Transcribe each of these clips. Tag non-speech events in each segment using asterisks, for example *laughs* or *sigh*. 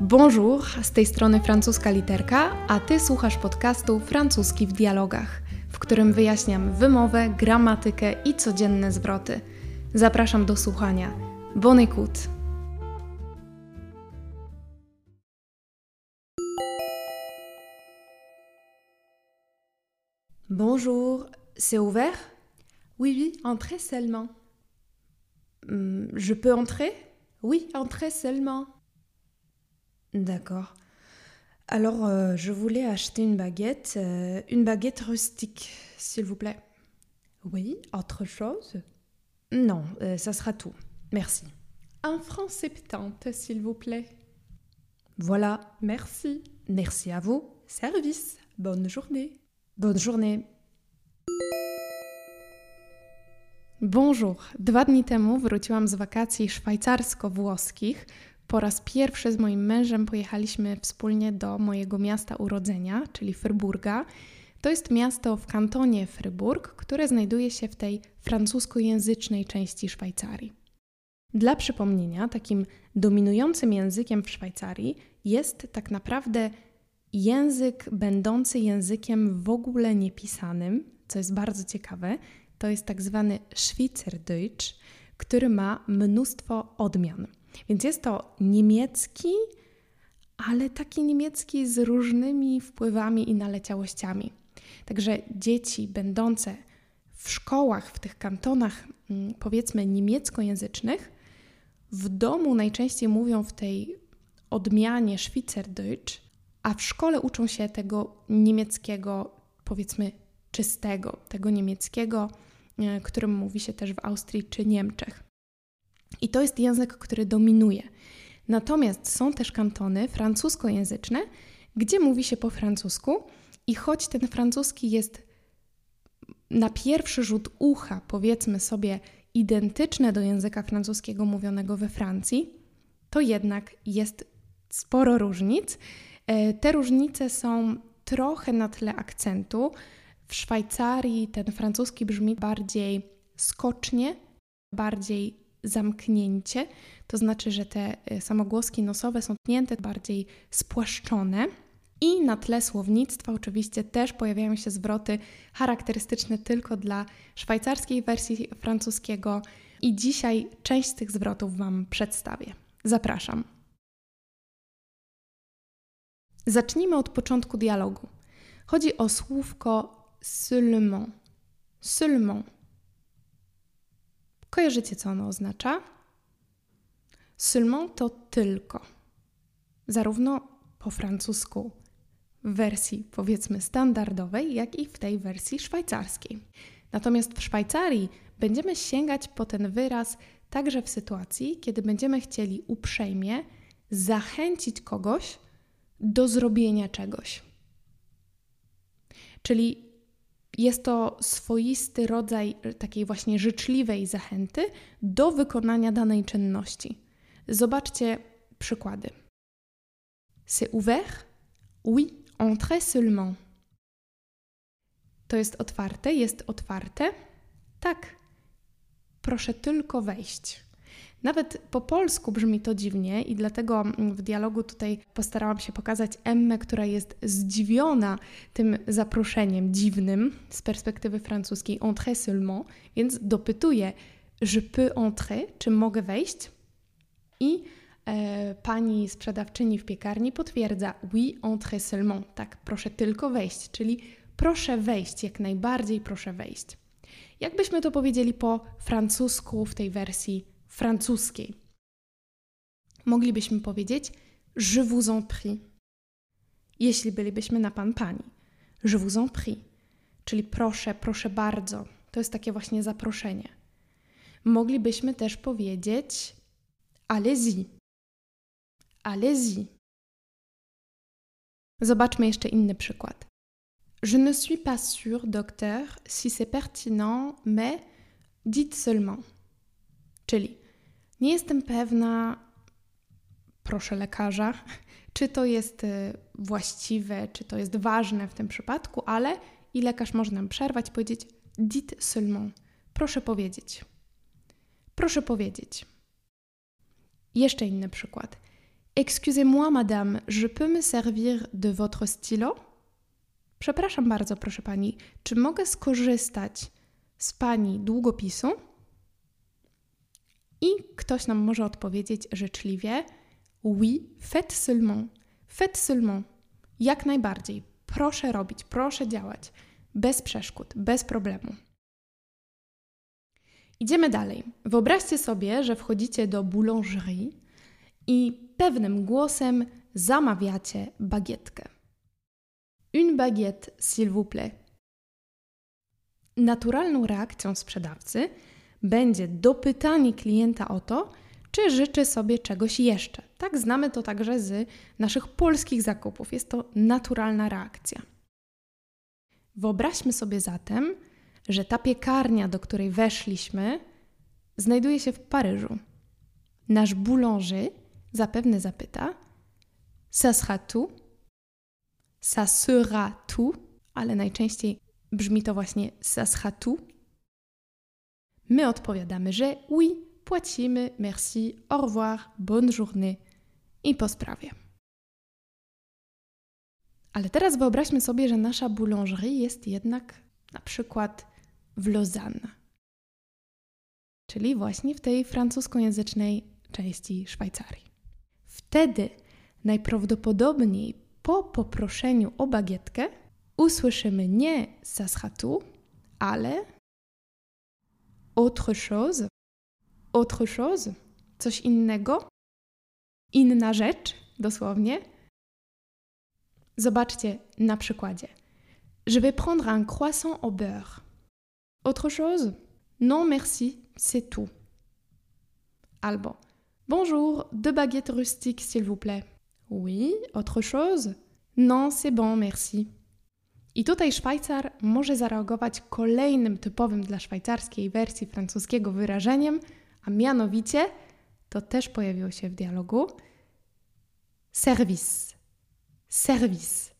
Bonjour, z tej strony francuska literka, a ty słuchasz podcastu Francuski w dialogach, w którym wyjaśniam wymowę, gramatykę i codzienne zwroty. Zapraszam do słuchania. Bon écoute! Bonjour, c'est ouvert Oui, oui, entrez seulement. Hmm, Je peux entrer Oui, entrez seulement. D'accord. Alors, euh, je voulais acheter une baguette, euh, une baguette rustique, s'il vous plaît. Oui, autre chose? Non, euh, ça sera tout. Merci. Un franc septante, s'il vous plaît. Voilà, Merci. merci à vous. Service. Bonne journée. Bonne journée. Bonjour. Dwa dni temu wróciłam z wakacji szwajcarsko-włoskich. Po raz pierwszy z moim mężem pojechaliśmy wspólnie do mojego miasta urodzenia, czyli Fryburga. To jest miasto w kantonie Fryburg, które znajduje się w tej francuskojęzycznej części Szwajcarii. Dla przypomnienia, takim dominującym językiem w Szwajcarii jest tak naprawdę język będący językiem w ogóle niepisanym, co jest bardzo ciekawe. To jest tak zwany Schweizerdeutsch, który ma mnóstwo odmian. Więc jest to niemiecki, ale taki niemiecki z różnymi wpływami i naleciałościami. Także dzieci będące w szkołach, w tych kantonach, mm, powiedzmy niemieckojęzycznych, w domu najczęściej mówią w tej odmianie Schweizerdeutsch, a w szkole uczą się tego niemieckiego, powiedzmy czystego, tego niemieckiego, e, którym mówi się też w Austrii czy Niemczech. I to jest język, który dominuje. Natomiast są też kantony francuskojęzyczne, gdzie mówi się po francusku, i choć ten francuski jest na pierwszy rzut ucha, powiedzmy sobie, identyczne do języka francuskiego mówionego we Francji, to jednak jest sporo różnic. E, Te różnice są trochę na tle akcentu. W Szwajcarii ten francuski brzmi bardziej skocznie, bardziej zamknięcie, to znaczy, że te e, samogłoski nosowe są tnięte, bardziej spłaszczone. I na tle słownictwa oczywiście też pojawiają się zwroty charakterystyczne tylko dla szwajcarskiej wersji francuskiego i dzisiaj część z tych zwrotów Wam przedstawię. Zapraszam. Zacznijmy od początku dialogu. Chodzi o słówko seulement. Seulement. Kojarzycie, co ono oznacza? Seulement to tylko. Zarówno po francusku w wersji powiedzmy standardowej, jak i w tej wersji szwajcarskiej. Natomiast w Szwajcarii będziemy sięgać po ten wyraz także w sytuacji, kiedy będziemy chcieli uprzejmie zachęcić kogoś do zrobienia czegoś. Czyli jest to swoisty rodzaj takiej właśnie życzliwej zachęty do wykonania danej czynności. Zobaczcie przykłady. C'est ouvert? Oui, entrez seulement. To jest otwarte, jest otwarte? Tak. Proszę tylko wejść. Nawet po polsku brzmi to dziwnie i dlatego w dialogu tutaj postarałam się pokazać Emmę, która jest zdziwiona tym zaproszeniem dziwnym z perspektywy francuskiej entrer seulement, więc dopytuje je peux entrer, czy mogę wejść? I e, pani sprzedawczyni w piekarni potwierdza oui, entrez seulement, tak, proszę tylko wejść, czyli proszę wejść, jak najbardziej proszę wejść. Jakbyśmy to powiedzieli po francusku w tej wersji francuskiej. Moglibyśmy powiedzieć je vous en prie. Jeśli bylibyśmy na pan pani. Je vous en prie. Czyli proszę, proszę bardzo. To jest takie właśnie zaproszenie. Moglibyśmy też powiedzieć allez-y. Allez-y. Zobaczmy jeszcze inny przykład. Je ne suis pas sûr, docteur, si c'est pertinent, mais dites seulement. Czyli nie jestem pewna, proszę lekarza, *laughs* czy to jest y, właściwe, czy to jest ważne w tym przypadku, ale i lekarz może nam przerwać powiedzieć dites seulement. Proszę powiedzieć. Proszę powiedzieć. Jeszcze inny przykład. Excusez-moi, madame, je peux me servir de votre stylo? Przepraszam bardzo, proszę pani, czy mogę skorzystać z pani długopisu? I ktoś nam może odpowiedzieć życzliwie: Oui, faites seulement. Faites seulement. Jak najbardziej. Proszę robić, proszę działać. Bez przeszkód, bez problemu. Idziemy dalej. Wyobraźcie sobie, że wchodzicie do boulangerie i pewnym głosem zamawiacie bagietkę. Une baguette, s'il vous plaît. Naturalną reakcją sprzedawcy będzie dopytanie klienta o to, czy życzy sobie czegoś jeszcze. Tak znamy to także z naszych polskich zakupów. Jest to naturalna reakcja. Wyobraźmy sobie zatem, że ta piekarnia, do której weszliśmy, znajduje się w Paryżu. Nasz boulanger zapewne zapyta: Ça sera tout? Ça sera tout? Ale najczęściej brzmi to właśnie ça sera tout. My odpowiadamy, że oui, płacimy, merci, au revoir, bonne journée i po sprawie. Ale teraz wyobraźmy sobie, że nasza boulangerie jest jednak na przykład w Lausanne, czyli właśnie w tej francuskojęzycznej części Szwajcarii. Wtedy najprawdopodobniej po poproszeniu o bagietkę usłyszymy nie sashatu, ale autre chose, autre chose, coś innego, inna rzecz, dosłownie. Zobaczcie na przykładzie. Je vais prendre un croissant au beurre. Autre chose? Non, merci, c'est tout. Albo Bonjour, deux baguettes rustiques, s'il vous plaît. Oui, autre chose? Non, c'est bon, merci. I tutaj Szwajcar może zareagować kolejnym typowym dla szwajcarskiej wersji francuskiego wyrażeniem, a mianowicie to też pojawiło się w dialogu service. Service.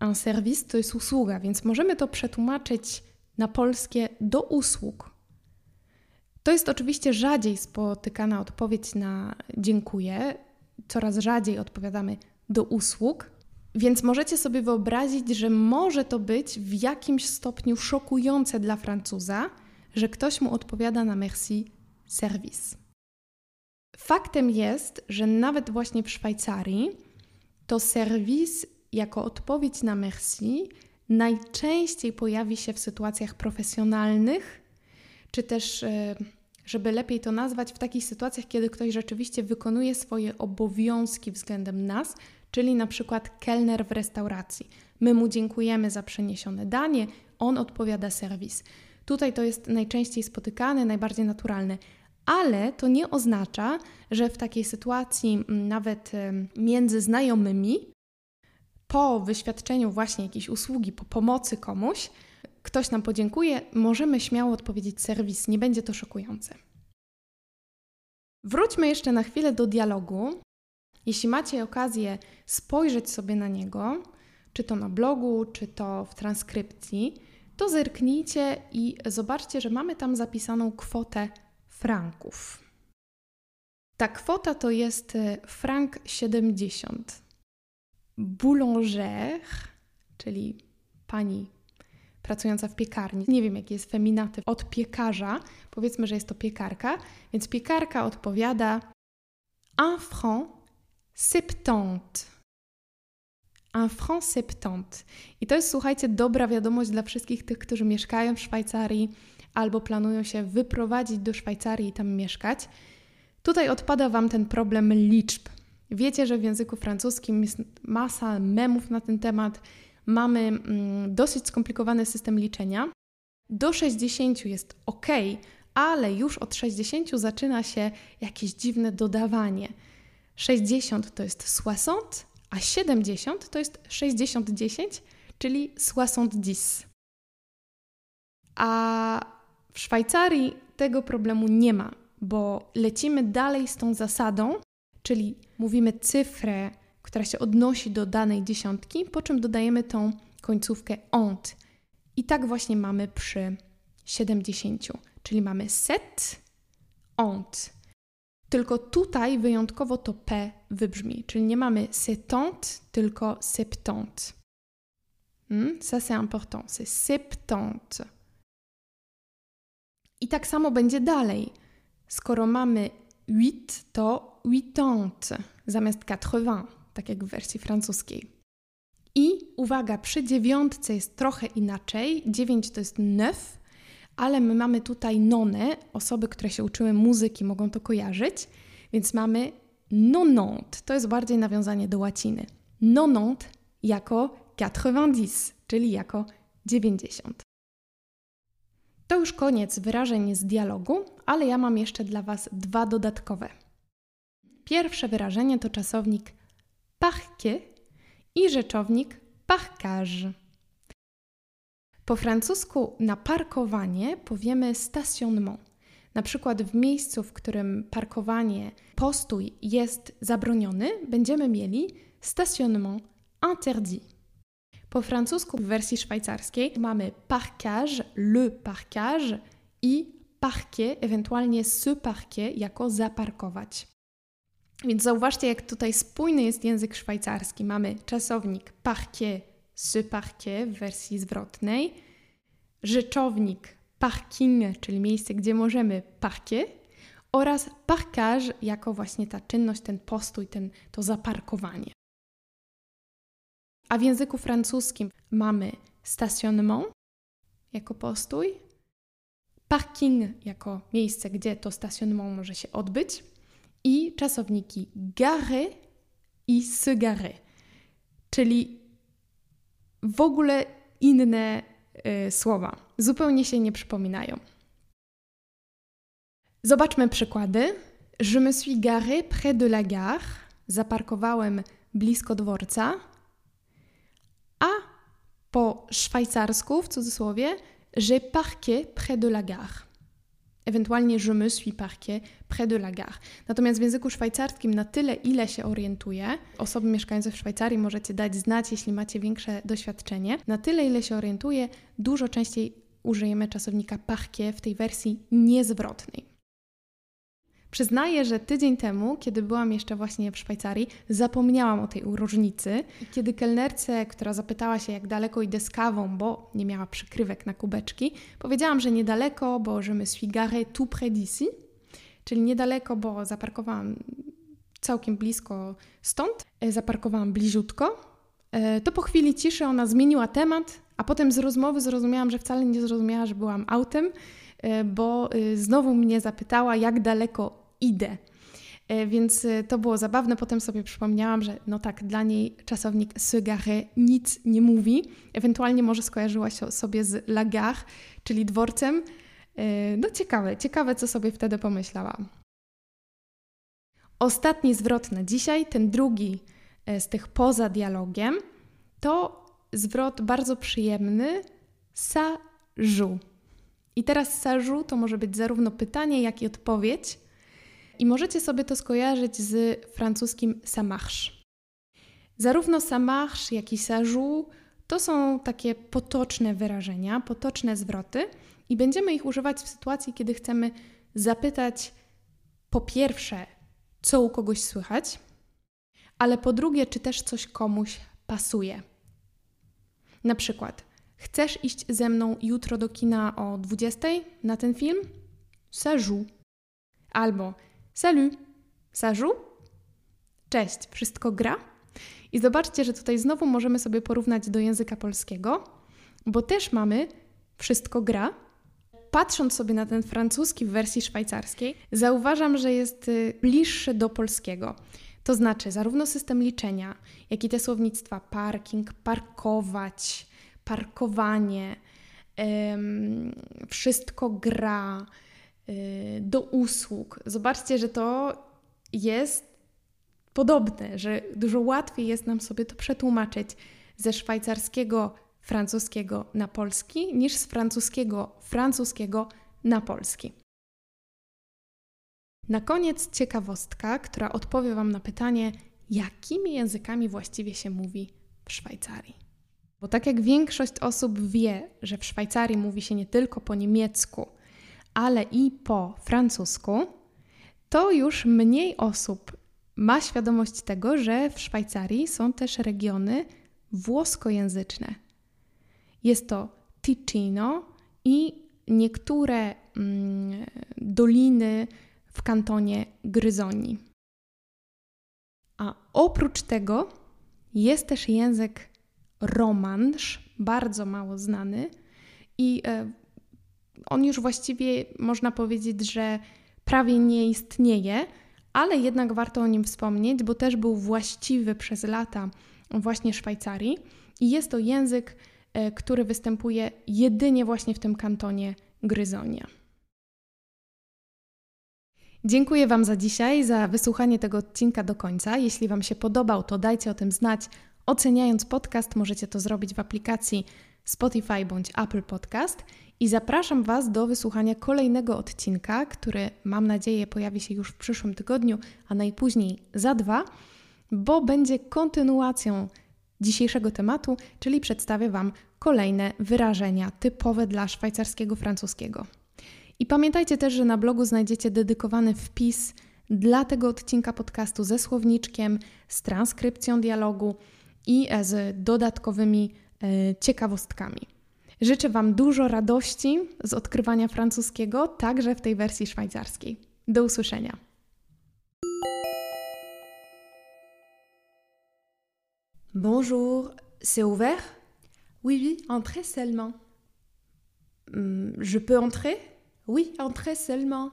Un service to jest usługa, więc możemy to przetłumaczyć na polskie do usług. To jest oczywiście rzadziej spotykana odpowiedź na dziękuję. Coraz rzadziej odpowiadamy do usług, więc możecie sobie wyobrazić, że może to być w jakimś stopniu szokujące dla Francuza, że ktoś mu odpowiada na merci service. Faktem jest, że nawet właśnie w Szwajcarii to serwis jako odpowiedź na merci najczęściej pojawi się w sytuacjach profesjonalnych, czy też, e, żeby lepiej to nazwać, w takich sytuacjach, kiedy ktoś rzeczywiście wykonuje swoje obowiązki względem nas, czyli na przykład kelner w restauracji. My mu dziękujemy za przeniesione danie, on odpowiada serwis. Tutaj to jest najczęściej spotykane, najbardziej naturalne. Ale to nie oznacza, że w takiej sytuacji, nawet między znajomymi, po wyświadczeniu właśnie jakiejś usługi, po pomocy komuś, ktoś nam podziękuje, możemy śmiało odpowiedzieć serwis, nie będzie to szokujące. Wróćmy jeszcze na chwilę do dialogu. Jeśli macie okazję spojrzeć sobie na niego, czy to na blogu, czy to w transkrypcji, to zerknijcie i zobaczcie, że mamy tam zapisaną kwotę franków. Ta kwota to jest e, frank 70. Boulanger, czyli pani pracująca w piekarni. Nie wiem, jaki jest feminatyw od piekarza. Powiedzmy, że jest to piekarka. Więc piekarka odpowiada un franc septante. Un franc septante. I to jest, słuchajcie, dobra wiadomość dla wszystkich tych, którzy mieszkają w Szwajcarii albo planują się wyprowadzić do Szwajcarii i tam mieszkać. Tutaj odpada Wam ten problem liczb. Wiecie, że w języku francuskim jest masa memów na ten temat. Mamy mm, dosyć skomplikowany system liczenia. Do 60 jest ok, ale już od 60 zaczyna się jakieś dziwne dodawanie. 60 to jest 60, a 70 to jest 60-10, czyli 60. A w Szwajcarii tego problemu nie ma, bo lecimy dalej z tą zasadą, czyli mówimy cyfrę, która się odnosi do danej dziesiątki, po czym dodajemy tą końcówkę ont. I tak właśnie mamy przy 70, czyli mamy set, ont. Tylko tutaj wyjątkowo to P wybrzmi, czyli nie mamy septante, tylko septante. Hmm? Ça c'est important, c'est septante. I tak samo będzie dalej. Skoro mamy 8, to huitante zamiast 80, tak jak w wersji francuskiej. I uwaga, przy dziewiątce jest trochę inaczej. 9 to jest neuf, ale my mamy tutaj nonę. Osoby, które się uczyły muzyki mogą to kojarzyć, więc mamy nonant. To jest bardziej nawiązanie do łaciny. Nonant jako 90, czyli jako 90. To już koniec wyrażeń z dialogu, ale ja mam jeszcze dla Was dwa dodatkowe. Pierwsze wyrażenie to czasownik parquet i rzeczownik parkage. Po francusku na parkowanie powiemy stationnement. Na przykład w miejscu, w którym parkowanie, postój jest zabroniony, będziemy mieli stationnement interdit. Po francusku w wersji szwajcarskiej mamy parkage, le parkage i parquet, ewentualnie ce parquet jako zaparkować. Więc zauważcie, jak tutaj spójny jest język szwajcarski. Mamy czasownik parquet, ce parquet w wersji zwrotnej, rzeczownik parking, czyli miejsce, gdzie możemy parquet, oraz parkage jako właśnie ta czynność, ten postój, ten, to zaparkowanie. A w języku francuskim mamy stationnement jako postój, parking jako miejsce, gdzie to stationnement może się odbyć i czasowniki gare i se gare, czyli w ogóle inne y, słowa, zupełnie się nie przypominają. Zobaczmy przykłady. Je me suis garé près de la gare. Zaparkowałem blisko dworca. A po szwajcarsku, w cudzysłowie, j'ai parqué près de la gare. Ewentualnie je me suis parqué près de la gare. Natomiast w języku szwajcarskim na tyle, ile się orientuję, osoby mieszkające w Szwajcarii możecie dać znać, jeśli macie większe doświadczenie, na tyle, ile się orientuję, dużo częściej użyjemy czasownika parquet w tej wersji niezwrotnej. Przyznaję, że tydzień temu, kiedy byłam jeszcze właśnie w Szwajcarii, zapomniałam o tej różnicy. Kiedy kelnerce, która zapytała się, jak daleko idę z kawą, bo nie miała przykrywek na kubeczki, powiedziałam, że niedaleko, bo je me suis garé tout près d'ici, czyli niedaleko, bo zaparkowałam całkiem blisko stąd, e, zaparkowałam bliziutko. E, to po chwili ciszy ona zmieniła temat, a potem z rozmowy zrozumiałam, że wcale nie zrozumiała, że byłam autem, e, bo znowu mnie zapytała, jak daleko idę. E, więc e, to było zabawne. Potem sobie przypomniałam, że no tak, dla niej czasownik se gare nic nie mówi. Ewentualnie może skojarzyła się sobie z la gare, czyli dworcem. E, no ciekawe, ciekawe, co sobie wtedy pomyślałam. Ostatni zwrot na dzisiaj, ten drugi z tych poza dialogiem, to zwrot bardzo przyjemny sa joue. I teraz sa joue to może być zarówno pytanie, jak i odpowiedź. I możecie sobie to skojarzyć z francuskim ça marche. Zarówno ça marche, jak i ça joue to są takie potoczne wyrażenia, potoczne zwroty i będziemy ich używać w sytuacji, kiedy chcemy zapytać po pierwsze, co u kogoś słychać, ale po drugie, czy też coś komuś pasuje. Na przykład, chcesz iść ze mną jutro do kina o 20 na ten film? Ça joue. Albo Salut! Sażu? Cześć, wszystko gra? I zobaczcie, że tutaj znowu możemy sobie porównać do języka polskiego, bo też mamy wszystko gra. Patrząc sobie na ten francuski w wersji szwajcarskiej, zauważam, że jest y, bliższy do polskiego. To znaczy, zarówno system liczenia, jak i te słownictwa parking, parkować, parkowanie, ym, wszystko gra, do usług. Zobaczcie, że to jest podobne, że dużo łatwiej jest nam sobie to przetłumaczyć ze szwajcarskiego francuskiego na polski niż z francuskiego francuskiego na polski. Na koniec ciekawostka, która odpowie Wam na pytanie, jakimi językami właściwie się mówi w Szwajcarii. Bo tak jak większość osób wie, że w Szwajcarii mówi się nie tylko po niemiecku, ale i po francusku, to już mniej osób ma świadomość tego, że w Szwajcarii są też regiony włoskojęzyczne. Jest to Ticino i niektóre mm, doliny w kantonie Gryzoni. A oprócz tego jest też język romansz, bardzo mało znany i e, on już właściwie można powiedzieć, że prawie nie istnieje, ale jednak warto o nim wspomnieć, bo też był właściwy przez lata właśnie Szwajcarii i jest to język, e, który występuje jedynie właśnie w tym kantonie Gryzonia. Dziękuję Wam za dzisiaj, za wysłuchanie tego odcinka do końca. Jeśli Wam się podobał, to dajcie o tym znać. Oceniając podcast, możecie to zrobić w aplikacji Spotify bądź Apple Podcast. I zapraszam Was do wysłuchania kolejnego odcinka, który mam nadzieję pojawi się już w przyszłym tygodniu, a najpóźniej za dwa, bo będzie kontynuacją dzisiejszego tematu, czyli przedstawię Wam kolejne wyrażenia typowe dla szwajcarskiego francuskiego. I pamiętajcie też, że na blogu znajdziecie dedykowany wpis dla tego odcinka podcastu ze słowniczkiem, z transkrypcją dialogu i z dodatkowymi e, ciekawostkami. Życzę Wam dużo radości z odkrywania francuskiego, także w tej wersji szwajcarskiej. Do usłyszenia. Bonjour, c'est ouvert? Oui, oui, entrez seulement. Hmm, je peux entrer? Oui, entrez seulement.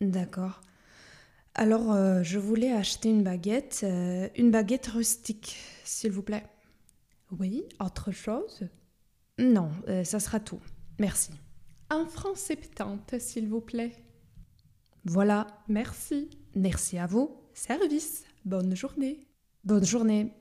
D'accord. Alors, euh, je voulais acheter une baguette, euh, une baguette rustique, s'il vous plaît. Oui, autre chose? Non, euh, ça sera tout. Merci. Un franc septante, s'il vous plaît. Voilà. Merci. Merci à vous. Service. Bonne journée. Bonne journée.